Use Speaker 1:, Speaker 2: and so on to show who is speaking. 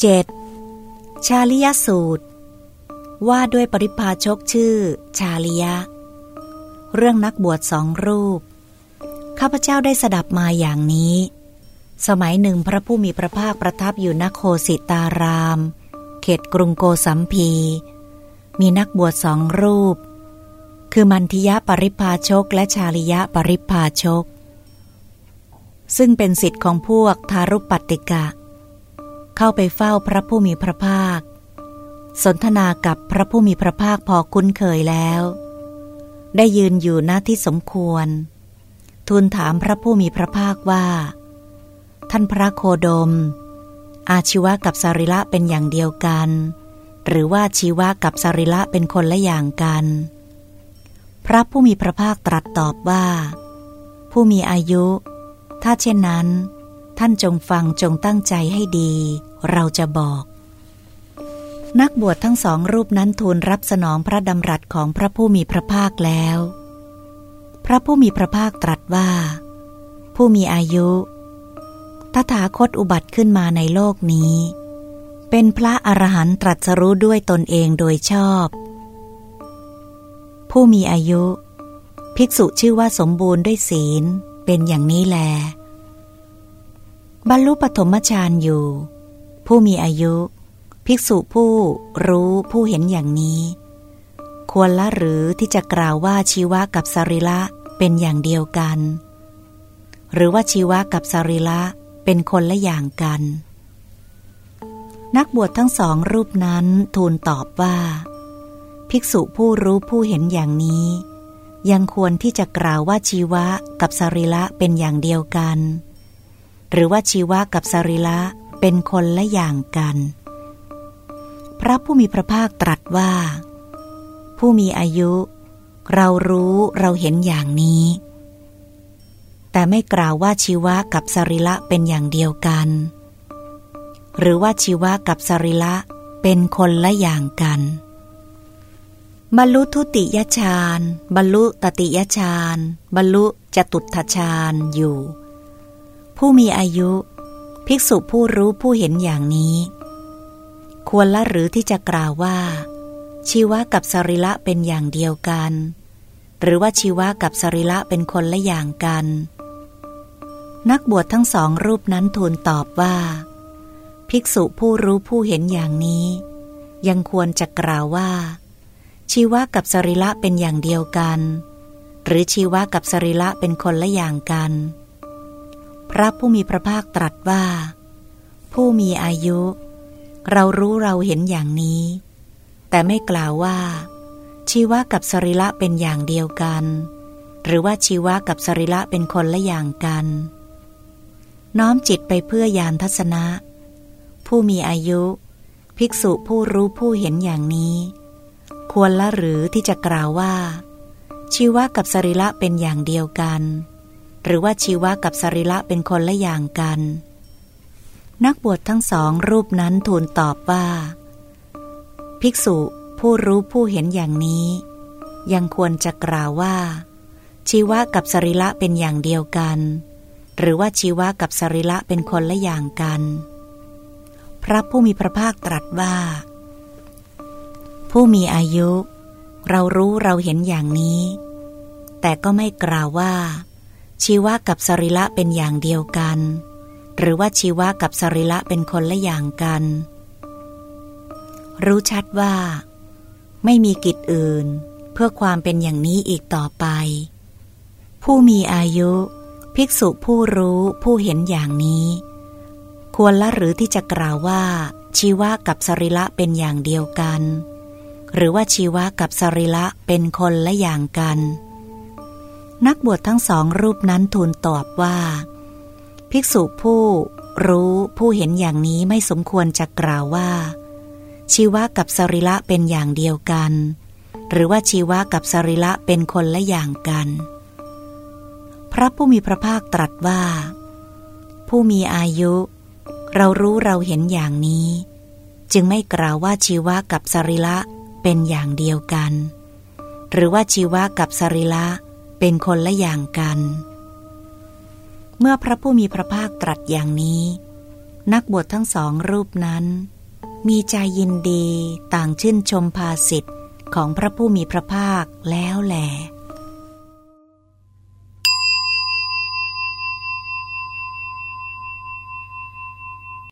Speaker 1: 7. ชาลิยสูตร ว่าด้วยปริพาชกชื่อ ชาลิยะ เรื่องนักบวชสองรูป ข้าพเจ้าได้สดับมาอย่างนี้ สมัยหนึ่งพระผู้มีพระภาคประทับอยู่ณโคสิตาราม เขตกรุงโกสัมพี มีนักบวชสองรูป คือมันทิยะปริพาชกและชาลิยะปริพาชก ซึ่งเป็นสิทธิ์ของพวกทารุปปัตติกะเข้าไปเฝ้าพระผู้มีพระภาค สนทนากับพระผู้มีพระภาคพอคุ้นเคยแล้ว ได้ยืนอยู่หน้าที่สมควร ทูลถามพระผู้มีพระภาคว่า ท่านพระโคดม อาชีวะกับสริละเป็นอย่างเดียวกัน หรือว่าชีวะกับสริละเป็นคนละอย่างกัน พระผู้มีพระภาคตรัสตอบว่า ผู้มีอายุ ถ้าเช่นนั้น ท่านจงฟังจงตั้งใจให้ดี เราจะบอก นักบวชทั้งสองรูปนั้นทูลรับสนองพระดำรัสของพระผู้มีพระภาคแล้ว พระผู้มีพระภาคตรัสว่า ผู้มีอายุตถาคตอุบัติขึ้นมาในโลกนี้ เป็นพระอรหันตรัสรู้ด้วยตนเองโดยชอบ ผู้มีอายุ ภิกษุชื่อว่าสมบูรณ์ด้วยศีล เป็นอย่างนี้แล บรรลุปฐมฌานอยู่ ผู้มีอายุ ภิกษุผู้รู้ผู้เห็นอย่างนี้ ควรละหรือที่จะกล่าวว่าชีวะกับสริละเป็นอย่างเดียวกัน หรือว่าชีวะกับสริละเป็นคนละอย่างกัน นักบวชทั้งสองรูปนั้นทูลตอบว่า ภิกษุผู้รู้ผู้เห็นอย่างนี้ ยังควรที่จะกล่าวว่าชีวะกับสริละเป็นอย่างเดียวกัน หรือว่าชีวะกับสริละเป็นคนละอย่างกัน พระผู้มีพระภาคตรัสว่า ผู้มีอายุ เรารู้เราเห็นอย่างนี้ แต่ไม่กล่าวว่าชีวะกับสริละเป็นอย่างเดียวกัน หรือว่าชีวะกับสริละเป็นคนละอย่างกันบรรลุทุติยฌานบรรลุตติยฌานบรรลุจตุตถฌานอยู่ ผู้มีอายุ ภิกษุผู้รู้ผู้เห็นอย่างนี้ ควรละหรือที่จะกล่าวว่า ชีวะกับสริละเป็นอย่างเดียวกัน หรือว่าชีวะกับสริละเป็นคนละอย่างกัน นักบวชทั้งสองรูปนั้นทูลตอบว่า ภิกษุผู้รู้ผู้เห็นอย่างนี้ ยังควรจะกล่าวว่า ชีวะกับสริละเป็นอย่างเดียวกัน หรือชีวะกับสริละเป็นคนละอย่างกัน พระผู้มีพระภาคตรัสว่า ผู้มีอายุ เรารู้เราเห็นอย่างนี้ แต่ไม่กล่าวว่า ชีวะกับสริละเป็นอย่างเดียวกัน หรือว่าชีวะกับสริละเป็นคนละอย่างกัน น้อมจิตไปเพื่อยานทัศนะ ผู้มีอายุ ภิกษุผู้รู้ผู้เห็นอย่างนี้ ควรละหรือที่จะกล่าวว่า ชีวะกับสริละเป็นอย่างเดียวกัน หรือว่าชีวะกับสริละเป็นคนละอย่างกัน นักบวชทั้งสองรูปนั้นทูลตอบว่า ภิกษุผู้รู้ผู้เห็นอย่างนี้ ยังควรจะกล่าวว่า ชีวะกับสริละเป็นอย่างเดียวกัน หรือว่าชีวะกับสริละเป็นคนละอย่างกัน พระผู้มีพระภาคตรัสว่า ผู้มีอายุ เรารู้เราเห็นอย่างนี้ แต่ก็ไม่กล่าวว่า ชีวะกับสริละเป็นอย่างเดียวกัน หรือว่าชีวะกับสริละเป็นคนละอย่างกัน รู้ชัดว่า ไม่มีกิจอื่น เพื่อความเป็นอย่างนี้อีกต่อไป ผู้มีอายุ ภิกษุผู้รู้ผู้เห็นอย่างนี้ ควรละหรือที่จะกล่าวว่า ชีวะกับสริละเป็นอย่างเดียวกัน หรือว่าชีวะกับสริละเป็นคนละอย่างกัน นักบวชทั้งสองรูปนั้นทูลตอบว่า ภิกษุผู้รู้ผู้เห็นอย่างนี้ไม่สมควรจะกล่าวว่า ชีวะกับสริละเป็นอย่างเดียวกัน หรือว่าชีวะกับสริละเป็นคนละอย่างกัน พระผู้มีพระภาคตรัสว่า ผู้มีอายุ เรารู้เราเห็นอย่างนี้ จึงไม่กล่าวว่าชีวะกับสริละเป็นอย่างเดียวกัน หรือว่าชีวะกับสริละเเป็นคนละอย่างกัน เมื่อพระผู้มีพระภาคตรัสอย่างนี้ นักบวชทั้งสองรูปนั้น มีใจยินดีต่างชื่นชมภาสิทธิ์ของพระผู้มีพระภาคแล้วแหล